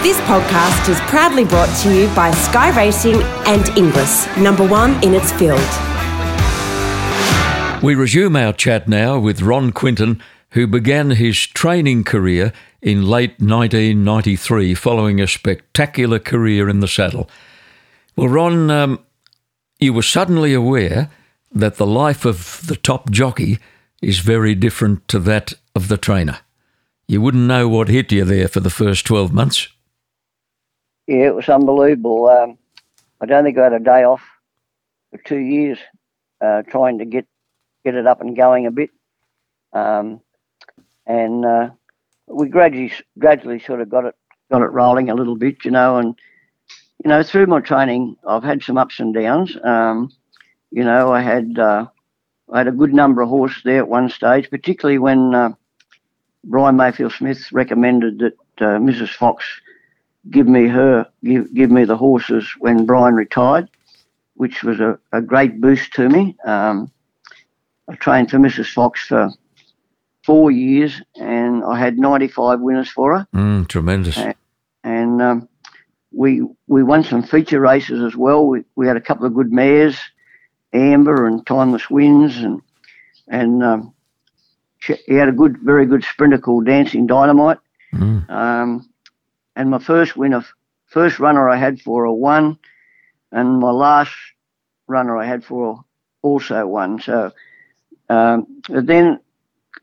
This podcast is proudly brought to you by Sky Racing and Inglis, number one in its field. We resume our chat now with Ron Quinton, who began his training career in late 1993 following a spectacular career in the saddle. Well, Ron, um, you were suddenly aware that the life of the top jockey is very different to that of the trainer. You wouldn't know what hit you there for the first 12 months. Yeah, it was unbelievable. Um, I don't think I had a day off for two years uh, trying to get get it up and going a bit. Um, and uh, we gradually gradually sort of got it got it rolling a little bit, you know. And you know, through my training, I've had some ups and downs. Um, you know, I had uh, I had a good number of horses there at one stage, particularly when uh, Brian Mayfield Smith recommended that uh, Mrs. Fox give me her give give me the horses when Brian retired, which was a, a great boost to me. Um, I trained for Mrs. Fox for four years, and I had 95 winners for her. Mm, tremendous. And, and um, we we won some feature races as well. We, we had a couple of good mares, Amber and Timeless Winds, and and um, she, he had a good, very good sprinter called Dancing Dynamite. Mm. Um, and my first winner, first runner I had for a one, and my last runner I had for also won. So um, then,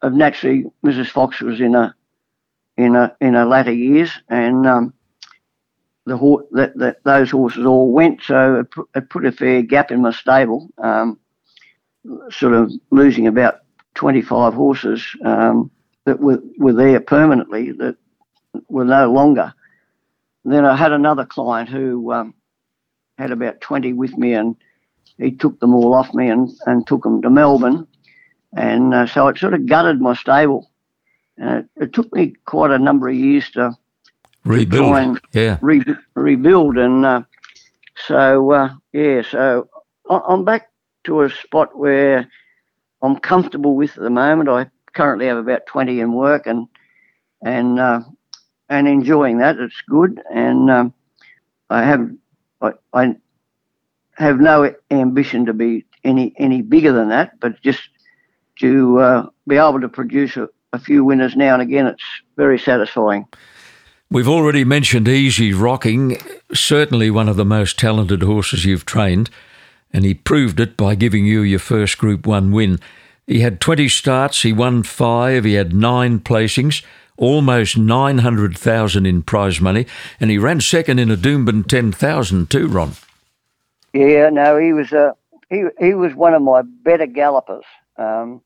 uh, naturally, Mrs. Fox was in a in a in her latter years, and um, the horse that, that those horses all went. So it put, it put a fair gap in my stable. Um, sort of losing about 25 horses um, that were, were there permanently that were no longer. Then I had another client who um, had about 20 with me and he took them all off me and, and took them to Melbourne. And uh, so it sort of gutted my stable. And it, it, took me quite a number of years to rebuild. And yeah. Re- rebuild. And uh, so, uh, yeah, so I'm back to a spot where I'm comfortable with at the moment. I currently have about 20 in work and and uh, and enjoying that. It's good, and um, I have I, I, have no ambition to be any any bigger than that, but just to uh, be able to produce a, a few winners now and again, it's very satisfying. We've already mentioned Easy Rocking, certainly one of the most talented horses you've trained, and he proved it by giving you your first Group 1 win. He had 20 starts, he won five, he had nine placings, almost 900,000 in prize money, and he ran second in a Doomben 10,000 too, Ron. Yeah, no, he was a he, he was one of my better gallopers. Um,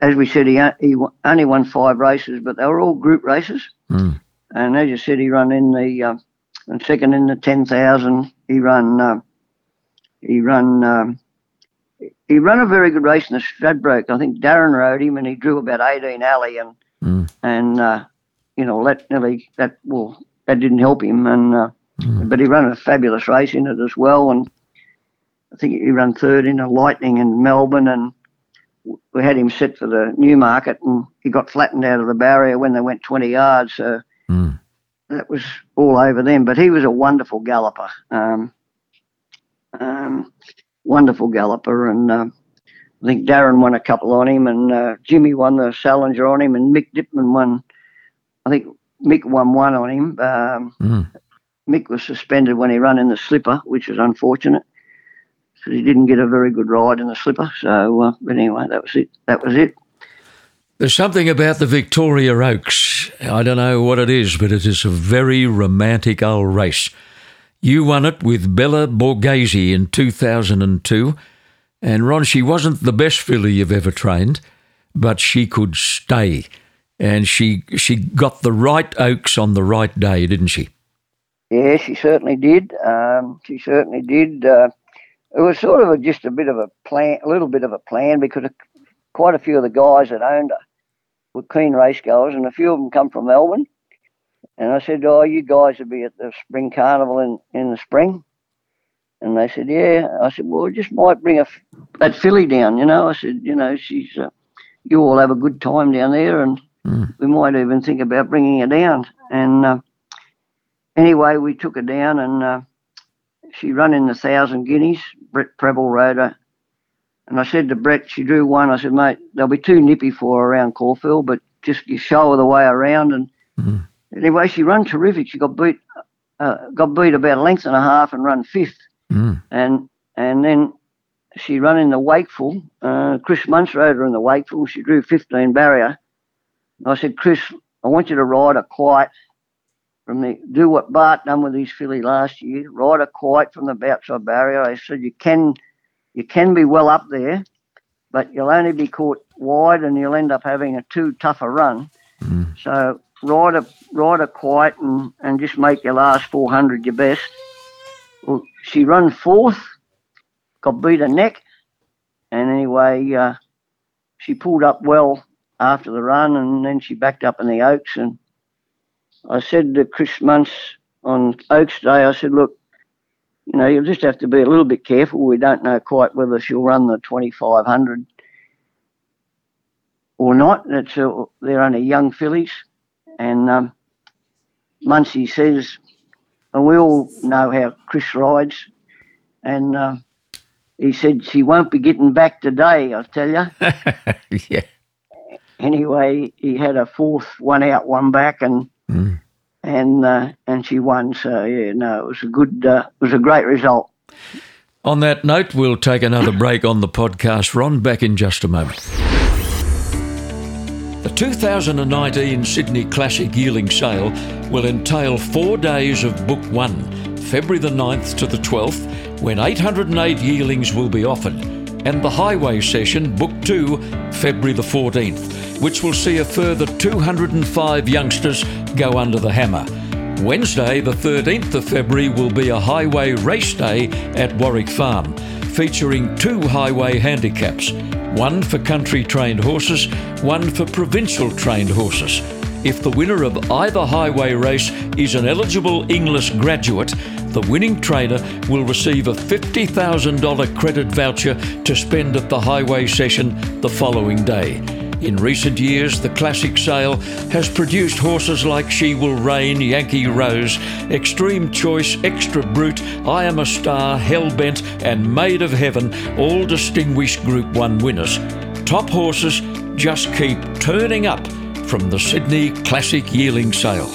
as we said, he, he only won five races, but they were all group races. Mm. And as you said, he ran in the uh, and second in the ten thousand. He ran uh, he ran um, he ran a very good race in the Stradbroke. I think Darren rode him, and he drew about eighteen alley, and mm. and uh, you know that nearly that well that didn't help him, and uh, mm. but he ran a fabulous race in it as well, and I think he ran third in a Lightning in Melbourne, and we had him set for the Newmarket, and he got flattened out of the barrier when they went twenty yards, so. Mm. That was all over then. but he was a wonderful galloper. Um, um, wonderful galloper, and uh, I think Darren won a couple on him, and uh, Jimmy won the Salinger on him, and Mick Dittman won. I think Mick won one on him. Um, mm. Mick was suspended when he ran in the slipper, which was unfortunate. So he didn't get a very good ride in the slipper. So, uh, but anyway, that was it. That was it. There's something about the Victoria Oaks. I don't know what it is, but it is a very romantic old race. You won it with Bella Borghese in 2002. And Ron, she wasn't the best filly you've ever trained, but she could stay. And she she got the right oaks on the right day, didn't she? Yeah, she certainly did. Um, she certainly did. Uh, it was sort of a, just a bit of a plan, a little bit of a plan, because quite a few of the guys that owned her were keen race goers, and a few of them come from Melbourne. And I said, "Oh, you guys will be at the spring carnival in, in the spring." And they said, "Yeah." I said, "Well, just might bring a that filly down, you know." I said, "You know, she's uh, you all have a good time down there, and mm. we might even think about bringing her down." And uh, anyway, we took her down and uh, she run in the thousand guineas. Brett Prebble rode her. And I said to Brett, she drew one. I said, mate, they'll be too nippy for her around Caulfield, but just you show her the way around. And mm-hmm. anyway, she run terrific. She got beat, uh, got beat about a length and a half and run fifth. Mm. And and then she run in the Wakeful. Uh, Chris Munce rode her in the Wakeful. She drew 15 barrier. And I said, Chris, I want you to ride her quiet from the do what Bart done with his filly last year. Ride her quiet from the outside barrier. I said you can you can be well up there, but you'll only be caught wide and you'll end up having a too tough a run. Mm. So ride a ride her quiet and, and just make your last four hundred your best. She run fourth, got beat a neck, and anyway, uh, she pulled up well after the run, and then she backed up in the Oaks. And I said to Chris Munce on Oaks Day, I said, look, you know, you'll just have to be a little bit careful. We don't know quite whether she'll run the 2500 or not. It's a, they're only young fillies. And um, Muncie says, and we all know how Chris rides, and uh, he said she won't be getting back today, I tell you. yeah. Anyway, he had a fourth, one out, one back, and mm. and uh, and she won. So yeah, no, it was a good, uh, it was a great result. On that note, we'll take another break on the podcast. Ron, back in just a moment. The 2019 Sydney Classic Yearling Sale will entail four days of Book 1, February the 9th to the 12th, when 808 yearlings will be offered, and the highway session, Book 2, February the 14th, which will see a further 205 youngsters go under the hammer. Wednesday, the 13th of February, will be a highway race day at Warwick Farm, featuring two highway handicaps one for country trained horses, one for provincial trained horses. If the winner of either highway race is an eligible Inglis graduate, the winning trainer will receive a $50,000 credit voucher to spend at the highway session the following day. In recent years, the classic sale has produced horses like She Will Reign, Yankee Rose, Extreme Choice, Extra Brut, I Am a Star, Hellbent, and Maid of Heaven, all distinguished Group 1 winners. Top horses just keep turning up from the Sydney Classic Yearling Sale.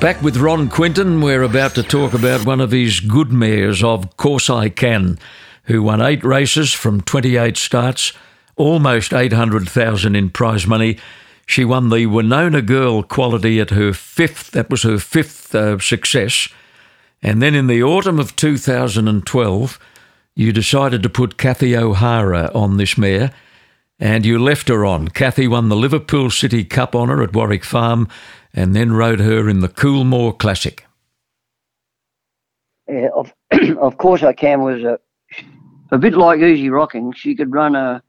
Back with Ron Quinton, we're about to talk about one of his good mares of Course I Can, who won eight races from 28 starts, almost 800,000 in prize money. She won the Wenona Girl quality at her fifth, that was her fifth uh, success. And then in the autumn of 2012, you decided to put Kathy O'Hara on this mare and you left her on. Kathy won the Liverpool City Cup honour at Warwick Farm and then rode her in the Coolmore Classic. Yeah, of, of course I can was a, a bit like Easy Rocking. She could run a,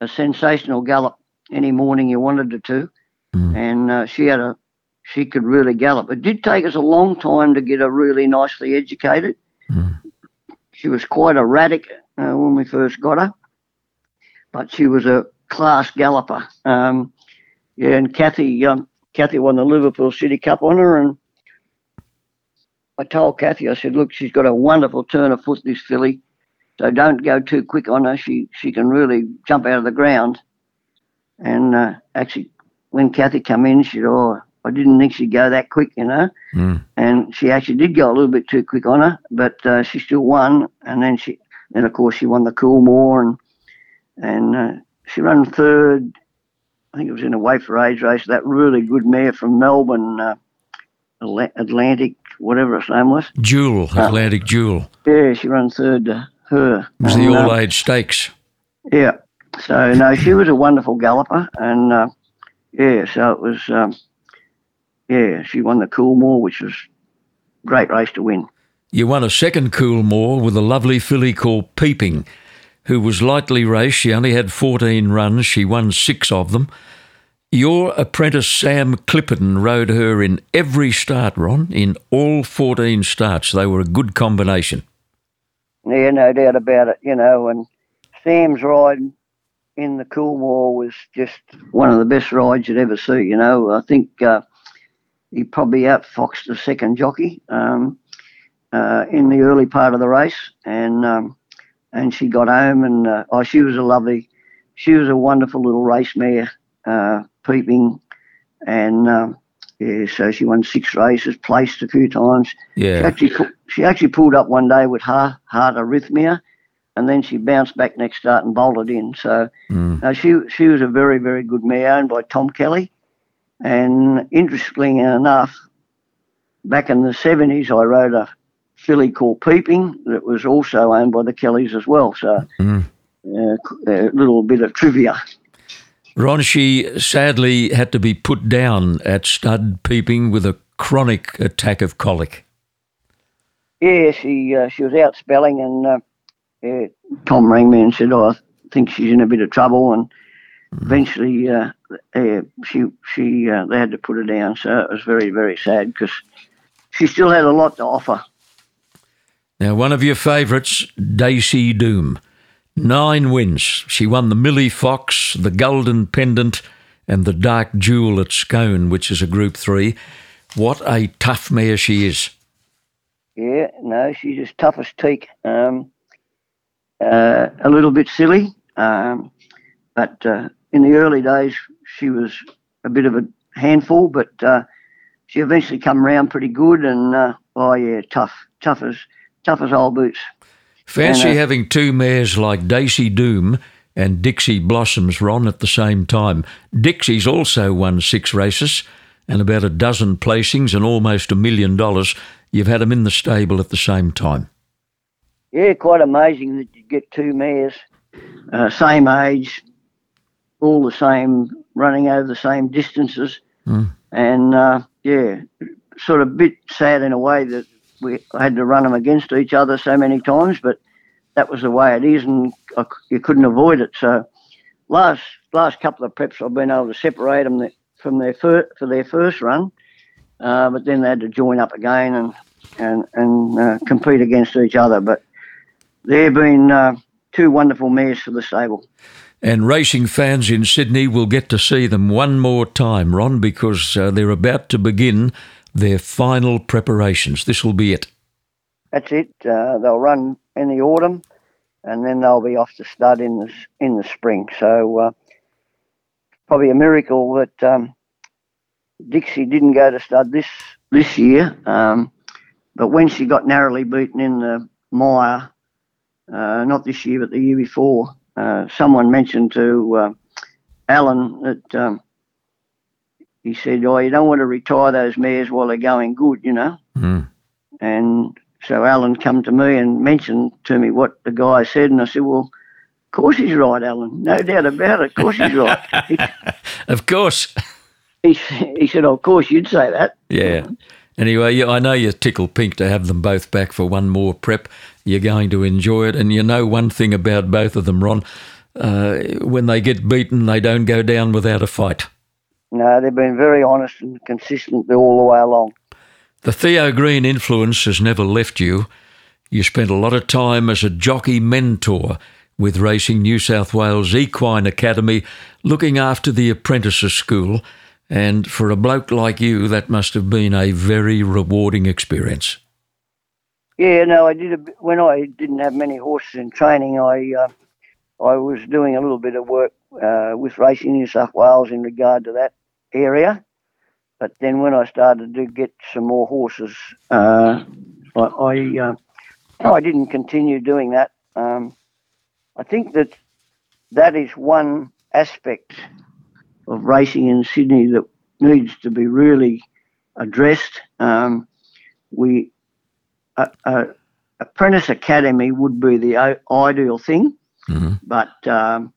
a sensational gallop any morning you wanted her to, mm. and uh, she had a she could really gallop. It did take us a long time to get her really nicely educated. Mm. She was quite erratic uh, when we first got her, but she was a class galloper. Um, yeah, and Kathy um, Kathy won the Liverpool City Cup on her, and I told Kathy, I said, look, she's got a wonderful turn of foot, this filly, so don't go too quick on her. She she can really jump out of the ground. And uh, actually, when Kathy come in, she said, oh, I didn't think she'd go that quick, you know. Mm. And she actually did go a little bit too quick on her, but uh, she still won. And then she, then of course she won the Coolmore, and and uh, she ran third I think it was in a weight for age race, that really good mare from Melbourne, uh, Atlantic, whatever its name was. Jewel, uh, Atlantic uh, Jewel. Yeah, she ran third to her. It was and, the all uh, age stakes. Yeah. So, no, she was a wonderful galloper. And, uh, yeah, so it was, um, yeah, she won the Coolmore, which was a great race to win. You won a second Coolmore with a lovely filly called Peeping who was lightly raced. She only had 14 runs. She won six of them. Your apprentice Sam Clipperton rode her in every start, Ron, in all 14 starts. They were a good combination. Yeah, no doubt about it. You know, and Sam's ride in the Coolmore was just one of the best rides you'd ever see. You know, I think uh, he probably outfoxed the second jockey um, uh, in the early part of the race, and um, and she got home, and uh, oh, she was a lovely, she was a wonderful little race mare, uh, peeping, and um, yeah, so she won six races, placed a few times. Yeah. She actually, she actually pulled up one day with heart, heart arrhythmia, and then she bounced back next start and bolted in. So Mm. uh, she she was a very very good mare owned by Tom Kelly, and interestingly enough, back in the seventies, I rode a filly called Peeping that was also owned by the Kellys as well. So Mm. uh, a little bit of trivia. Ron, she sadly had to be put down at stud peeping with a chronic attack of colic. Yeah, she uh, she was out spelling, and uh, yeah, Tom rang me and said, "Oh, I think she's in a bit of trouble." And eventually, uh, yeah, she she uh, they had to put her down. So it was very very sad because she still had a lot to offer. Now, one of your favourites, Daisy Doom. Nine wins. She won the Millie Fox, the Golden Pendant, and the Dark Jewel at Scone, which is a Group 3. What a tough mare she is. Yeah, no, she's as tough as teak. Um, uh, a little bit silly, um, but uh, in the early days she was a bit of a handful, but uh, she eventually come round pretty good. And uh, oh yeah, tough, tough as tough as old boots. Fancy And, uh, having two mares like Daisy Doom and Dixie Blossoms, Ron, at the same time. Dixie's also won six races and about a dozen placings and almost a million dollars. You've had them in the stable at the same time. Yeah, quite amazing that you get two mares, uh, same age, all the same, running over the same distances, Mm. and uh, yeah, sort of a bit sad in a way that we had to run them against each other so many times, but that was the way it is, and I you couldn't avoid it. So last last couple of preps, I've been able to separate them the- from their fir- for their first run, uh, but then they had to join up again and and and uh, compete against each other. But they've been uh, two wonderful mares for the stable. And racing fans in Sydney will get to see them one more time, Ron, because uh, they're about to begin their final preparations. This will be it. That's it. Uh, they'll run in the autumn, and then they'll be off to stud in the in the spring. So uh, probably a miracle that um, Dixie didn't go to stud this this year. Um, but when she got narrowly beaten in the mire, uh, not this year but the year before, uh, someone mentioned to uh, Alan that um, he said, "Oh, you don't want to retire those mares while they're going good, you know." Mm. And so Alan come to me and mentioned to me what the guy said, and I said, "Well, of course he's right, Alan. No doubt about it. Of course he's right." he, Of course. he, he said, oh, "Of course you'd say that." Yeah. Anyway, I know you're tickled pink to have them both back for one more prep. You're going to enjoy it. And you know one thing about both of them, Ron. Uh, when they get beaten, they don't go down without a fight. No, they've been very honest and consistent all the way along. The Theo Green influence has never left you. You spent a lot of time as a jockey mentor with Racing New South Wales Equine Academy, looking after the apprentices school. And for a bloke like you, that must have been a very rewarding experience. Yeah, no, I did a when I didn't have many horses in training. I uh, I was doing a little bit of work uh, with Racing New South Wales in regard to that area. But then when I started to get some more horses, uh, I I, uh, I didn't continue doing that. Um, I think that that is one aspect of racing in Sydney that needs to be really addressed. Um, we a, a apprentice academy would be the ideal thing, Mhm. but um,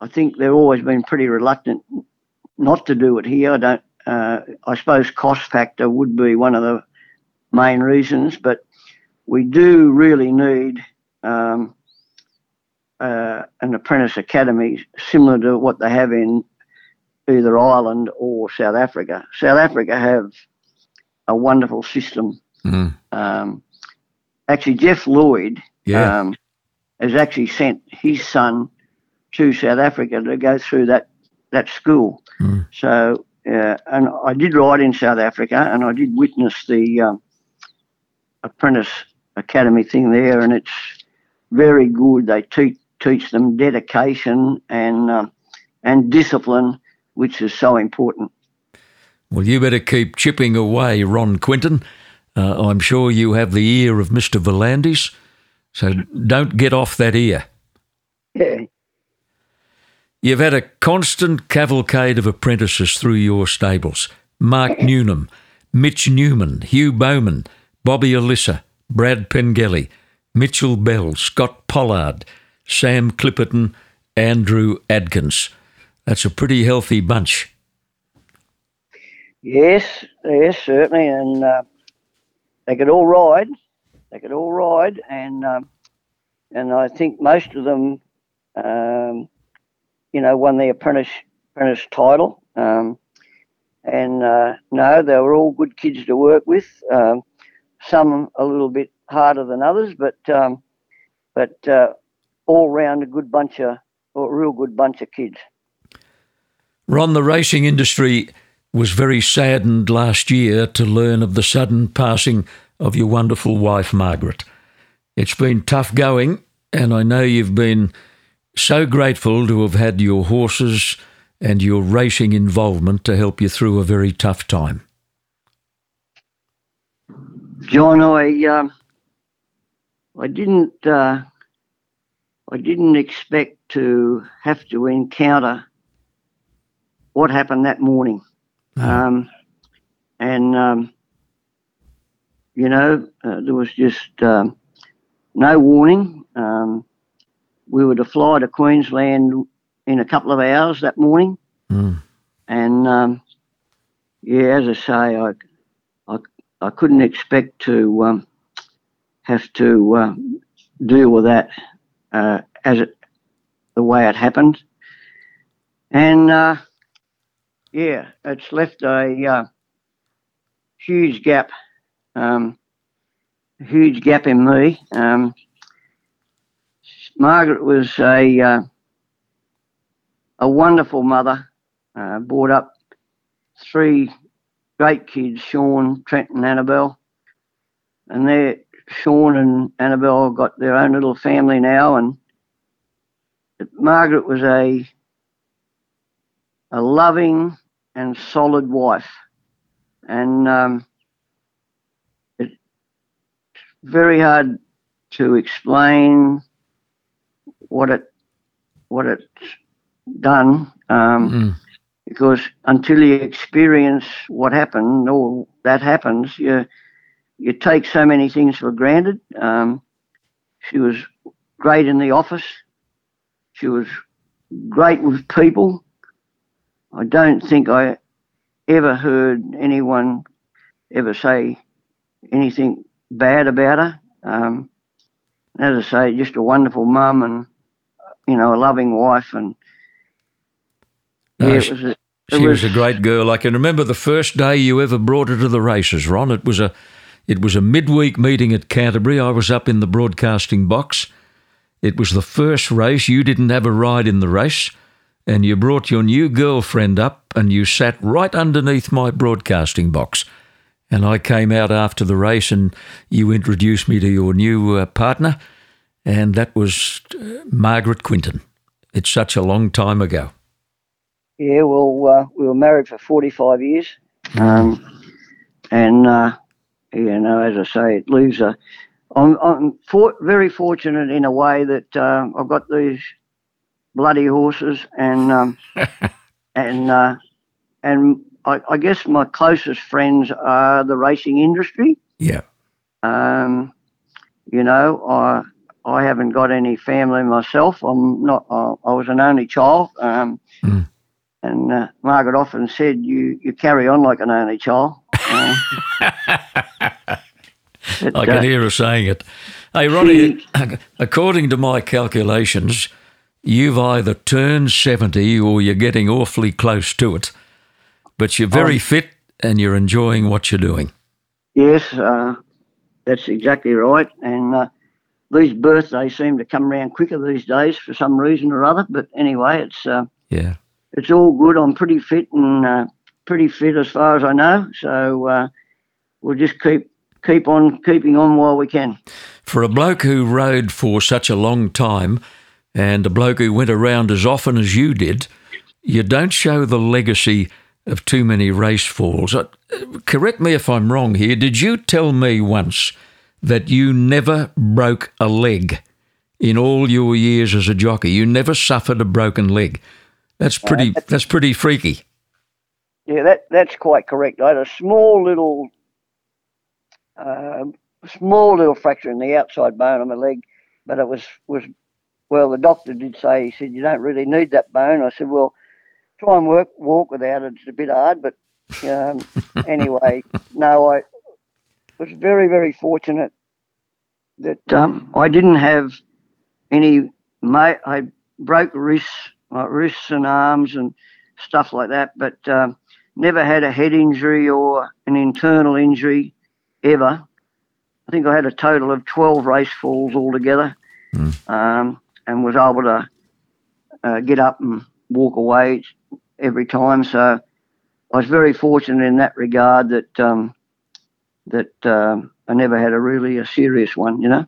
I think they've always been pretty reluctant not to do it here. I don't. Uh, I suppose cost factor would be one of the main reasons, but we do really need um, uh, an apprentice academy similar to what they have in either Ireland or South Africa. South Africa have a wonderful system Mm. um, actually, Jeff Lloyd Yeah. um, has actually sent his son to South Africa to go through that that school. Mm. So uh, and I did ride in South Africa, and I did witness the um, apprentice academy thing there, and it's very good. They teach teach them dedication and um, and discipline, which is so important. Well, you better keep chipping away, Ron Quinton. Uh, I'm sure you have the ear of Mr. V'landys, so don't get off that ear. Yeah. You've had a constant cavalcade of apprentices through your stables. Mark Newnham, Mitch Newman, Hugh Bowman, Bobby El-Issa, Brad Pengelly, Mitchell Bell, Scott Pollard, Sam Clipperton, Andrew Adkins. That's a pretty healthy bunch. Yes, yes, certainly, and uh, they could all ride. They could all ride, and um, and I think most of them, um, you know, won the apprentice apprentice title. Um, and uh, no, they were all good kids to work with. Um, some a little bit harder than others, but um, but uh, all round a good bunch of, or a real good bunch of kids. Ron, the racing industry was very saddened last year to learn of the sudden passing of your wonderful wife, Margaret. It's been tough going, and I know you've been so grateful to have had your horses and your racing involvement to help you through a very tough time. John, I um, I didn't uh, I didn't expect to have to encounter what happened that morning. Um, and, um, you know, uh, there was just um, no warning. Um, we were to fly to Queensland in a couple of hours that morning. Mm. And, um, yeah, as I say, I, I, I couldn't expect to um, have to uh, deal with that uh, as it, the way it happened. And, uh, yeah, it's left a uh, huge gap, um, huge gap in me. Um, Margaret was a uh, a wonderful mother. Uh, brought up three great kids, Sean, Trent, and Annabelle, and they Sean and Annabelle got their own little family now, and Margaret was a a loving and solid wife. And um, it's very hard to explain what it what it's done um, mm. because until you experience what happened or that happens, you you take so many things for granted. Um, she was great in the office. She was great with people. I don't think I ever heard anyone ever say anything bad about her. Um, as I say, just a wonderful mum and you know a loving wife, and no, yeah, she, was a, she was, was, a great girl. I can remember the first day you ever brought her to the races, Ron. It was a it was a midweek meeting at Canterbury. I was up in the broadcasting box. It was the first race. You didn't have a ride in the race and you brought your new girlfriend up and you sat right underneath my broadcasting box. And I came out after the race and you introduced me to your new uh, partner, and that was uh, Margaret Quinton. It's such a long time ago. Yeah, well, uh, we were married for 45 years. Um, and, uh, you know, as I say, it leaves a. I'm, I'm for, very fortunate in a way that uh, I've got these bloody horses, and um, and uh, and I, I, guess my closest friends are the racing industry. Yeah. Um, you know, I I haven't got any family myself. I'm not. I, I was an only child. Um, mm. And uh, Margaret often said, "You you carry on like an only child." Uh, but, I can uh, hear her saying it. Hey, Ronnie, she, according to my calculations, you've either turned 70 or you're getting awfully close to it. But you're very oh. fit and you're enjoying what you're doing. Yes, uh, that's exactly right. And uh, these birthdays seem to come around quicker these days for some reason or other. But anyway, it's uh, yeah, it's all good. I'm pretty fit and uh, pretty fit as far as I know. So uh, we'll just keep keep on keeping on while we can. For a bloke who rode for such a long time, and a bloke who went around as often as you did, you don't show the legacy of too many race falls. Uh, correct me if I'm wrong here. Did you tell me once that you never broke a leg in all your years as a jockey? You never suffered a broken leg. That's pretty. Uh, that's pretty freaky. Yeah, that that's quite correct. I had a small little, uh, small little fracture in the outside bone of my leg, but it was was well. The doctor did say he said you don't really need that bone. I said, well, try and work walk without it. It's a bit hard, but um, anyway, no, I was very very fortunate that um, I didn't have any. Mate, I broke wrists, like wrists and arms and stuff like that, but um, never had a head injury or an internal injury ever. I think I had a total of 12 race falls altogether mm. um, and was able to uh, get up and walk away every time. So I was very fortunate in that regard that um, that um, I never had a really a serious one, you know.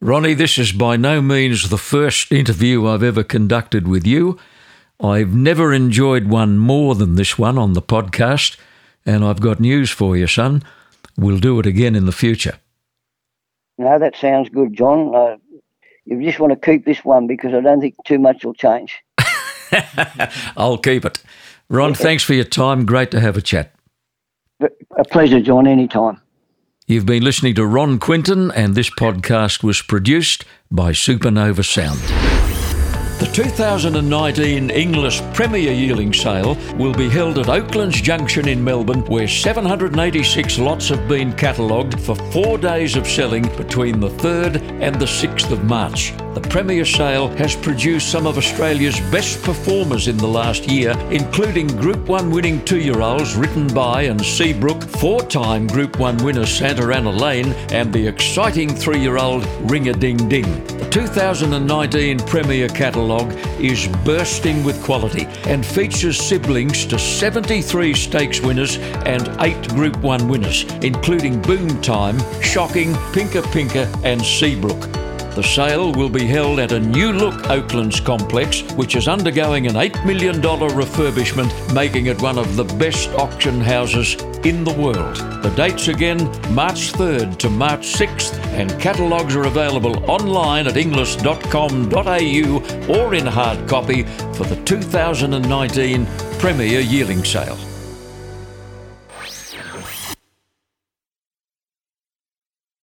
Ronnie, this is by no means the first interview I've ever conducted with you. I've never enjoyed one more than this one on the podcast, and I've got news for you, son. We'll do it again in the future. No, that sounds good, John. Uh, you just want to keep this one because I don't think too much will change. I'll keep it. Ron, yeah. thanks for your time. Great to have a chat. A pleasure, John, anytime. You've been listening to Ron Quinton, and this podcast was produced by Supernova Sound. The 2019 Inglis Premier Yearling Sale will be held at Oaklands Junction in Melbourne, where 786 lots have been catalogued for four days of selling between the 3rd and the 6th of March. The Premier Sale has produced some of Australia's best performers in the last year, including Group 1 winning two year olds written by and Seabrook, four time Group 1 winner Santa Ana Lane, and the exciting three year old Ring a Ding Ding. The 2019 Premier Catalogue is bursting with quality and features siblings to 73 stakes winners and 8 Group 1 winners, including Boom Time, Shocking, Pinker Pinker, and Seabrook. The sale will be held at a new look Oaklands complex, which is undergoing an $8 million refurbishment, making it one of the best auction houses in the world. The dates again March 3rd to March 6th, and catalogues are available online at inglis.com.au or in hard copy for the 2019 Premier Yearling Sale.